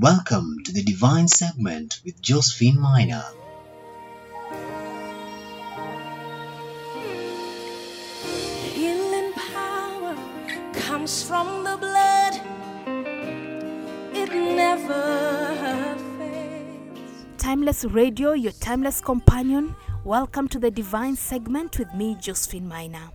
Welcome to the Divine Segment with Josephine Minor. Healing power comes from the blood. It never fails. Timeless Radio, your timeless companion. Welcome to the divine segment with me, Josephine Minor.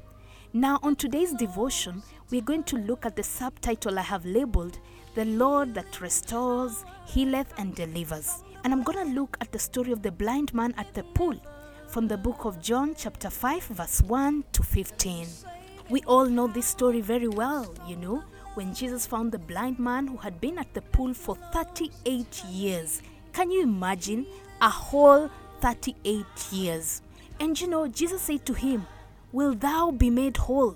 Now, on today's devotion, we're going to look at the subtitle I have labeled The Lord that Restores, Healeth, and Delivers. And I'm going to look at the story of the blind man at the pool from the book of John, chapter 5, verse 1 to 15. We all know this story very well, you know, when Jesus found the blind man who had been at the pool for 38 years. Can you imagine a whole 38 years? And you know, Jesus said to him, Will thou be made whole?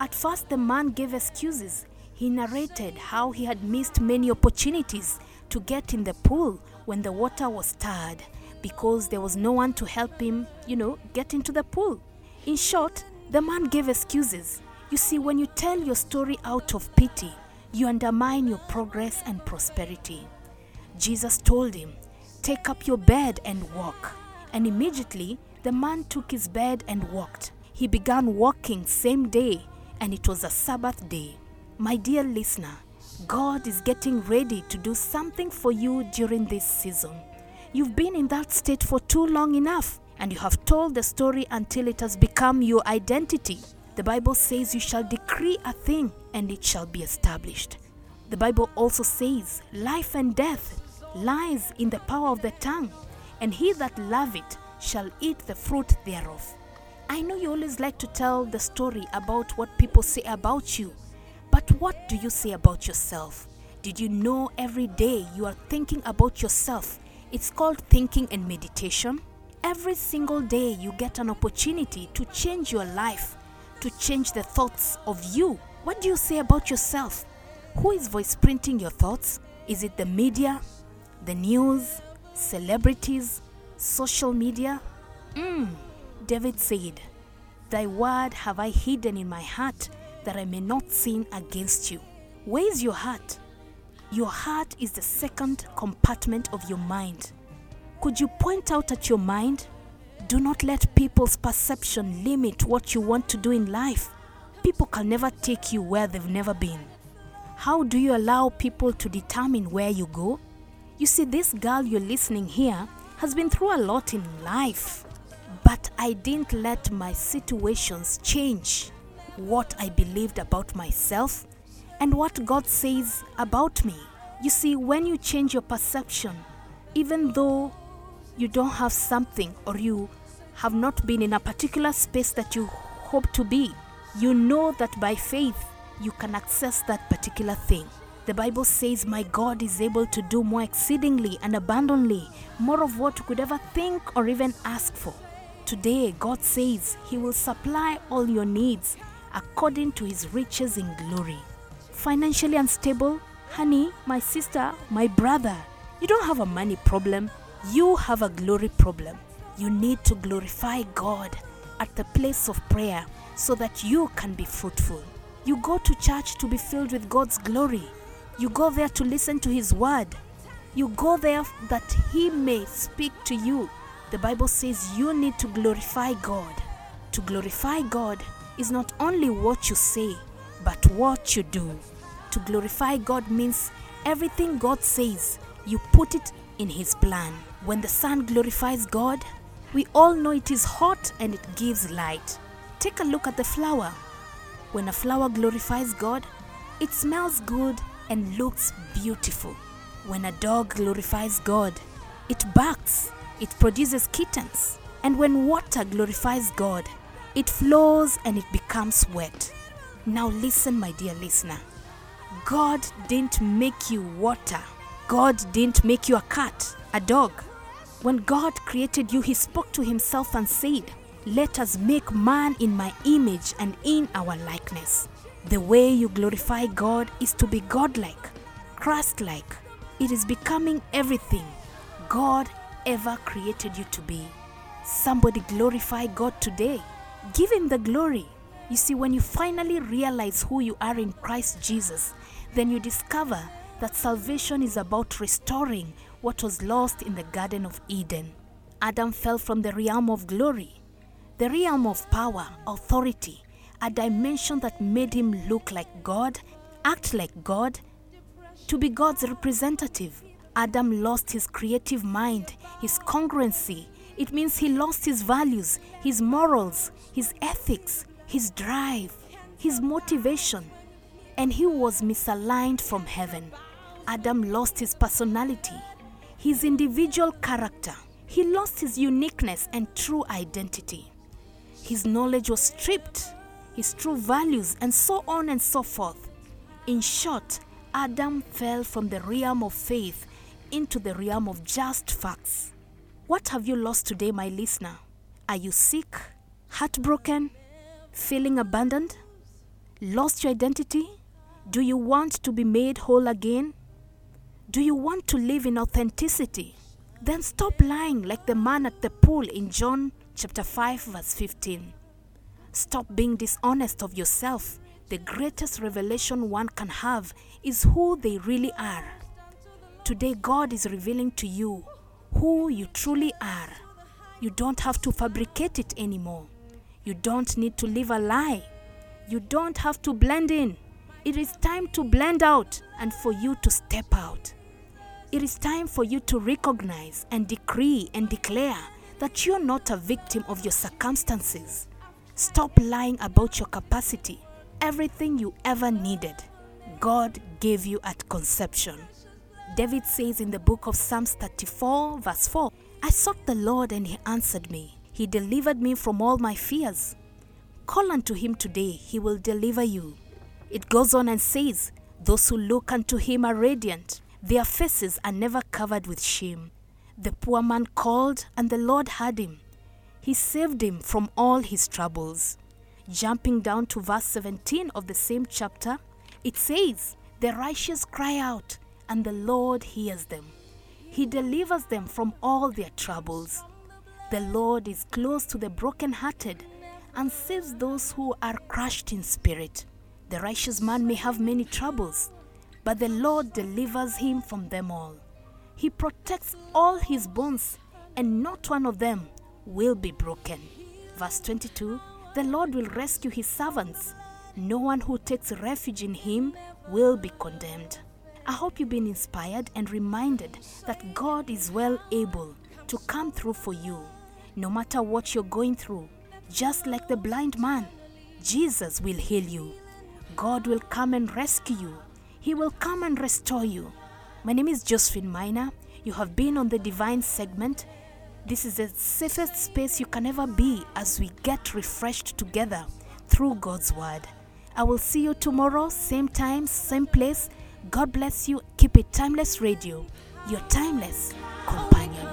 At first, the man gave excuses. He narrated how he had missed many opportunities to get in the pool when the water was stirred because there was no one to help him, you know, get into the pool. In short, the man gave excuses. You see, when you tell your story out of pity, you undermine your progress and prosperity. Jesus told him, Take up your bed and walk. And immediately the man took his bed and walked. He began walking same day, and it was a Sabbath day. My dear listener, God is getting ready to do something for you during this season. You've been in that state for too long enough, and you have told the story until it has become your identity. The Bible says you shall decree a thing, and it shall be established. The Bible also says, Life and death lies in the power of the tongue, and he that love it shall eat the fruit thereof. I know you always like to tell the story about what people say about you, but what do you say about yourself? Did you know every day you are thinking about yourself? It's called thinking and meditation. Every single day you get an opportunity to change your life, to change the thoughts of you. What do you say about yourself? Who is voice printing your thoughts? Is it the media, the news, celebrities, social media? Mm, David said, Thy word have I hidden in my heart that I may not sin against you. Where is your heart? Your heart is the second compartment of your mind. Could you point out at your mind? Do not let people's perception limit what you want to do in life. People can never take you where they've never been. How do you allow people to determine where you go? You see, this girl you're listening here has been through a lot in life, but I didn't let my situations change what I believed about myself and what God says about me. You see, when you change your perception, even though you don't have something or you have not been in a particular space that you hope to be, you know that by faith you can access that particular thing. The Bible says, My God is able to do more exceedingly and abundantly, more of what you could ever think or even ask for. Today, God says He will supply all your needs according to His riches in glory. Financially unstable? Honey, my sister, my brother, you don't have a money problem, you have a glory problem. You need to glorify God at the place of prayer so that you can be fruitful. You go to church to be filled with God's glory. You go there to listen to His word. You go there that He may speak to you. The Bible says you need to glorify God. To glorify God is not only what you say, but what you do. To glorify God means everything God says, you put it in His plan. When the sun glorifies God, we all know it is hot and it gives light. Take a look at the flower. When a flower glorifies God, it smells good and looks beautiful. When a dog glorifies God, it barks, it produces kittens. And when water glorifies God, it flows and it becomes wet. Now, listen, my dear listener. God didn't make you water, God didn't make you a cat, a dog. When God created you, He spoke to Himself and said, Let us make man in my image and in our likeness. The way you glorify God is to be godlike, Christ like. It is becoming everything God ever created you to be. Somebody glorify God today. Give Him the glory. You see, when you finally realize who you are in Christ Jesus, then you discover that salvation is about restoring what was lost in the Garden of Eden. Adam fell from the realm of glory, the realm of power, authority, a dimension that made him look like God, act like God, to be God's representative. Adam lost his creative mind, his congruency. It means he lost his values, his morals, his ethics, his drive, his motivation, and he was misaligned from heaven. Adam lost his personality, his individual character. He lost his uniqueness and true identity. His knowledge was stripped, his true values, and so on and so forth. In short, Adam fell from the realm of faith into the realm of just facts. What have you lost today, my listener? Are you sick, heartbroken, feeling abandoned, lost your identity? Do you want to be made whole again? Do you want to live in authenticity? Then stop lying like the man at the pool in John chapter 5 verse 15. Stop being dishonest of yourself. The greatest revelation one can have is who they really are. Today, God is revealing to you who you truly are. You don't have to fabricate it anymore. You don't need to live a lie. You don't have to blend in. It is time to blend out and for you to step out. It is time for you to recognize and decree and declare that you're not a victim of your circumstances. Stop lying about your capacity. Everything you ever needed, God gave you at conception. David says in the book of Psalms 34, verse 4 I sought the Lord and he answered me. He delivered me from all my fears. Call unto him today, he will deliver you. It goes on and says, Those who look unto him are radiant, their faces are never covered with shame. The poor man called, and the Lord heard him. He saved him from all his troubles. Jumping down to verse 17 of the same chapter, it says, The righteous cry out, and the Lord hears them. He delivers them from all their troubles. The Lord is close to the brokenhearted and saves those who are crushed in spirit. The righteous man may have many troubles, but the Lord delivers him from them all. He protects all his bones, and not one of them will be broken. Verse 22 The Lord will rescue his servants. No one who takes refuge in him will be condemned. I hope you've been inspired and reminded that God is well able to come through for you, no matter what you're going through. Just like the blind man, Jesus will heal you. God will come and rescue you. He will come and restore you. My name is Josephine Miner. You have been on the Divine segment. This is the safest space you can ever be as we get refreshed together through God's Word. I will see you tomorrow, same time, same place. God bless you. Keep it Timeless Radio, your timeless companion.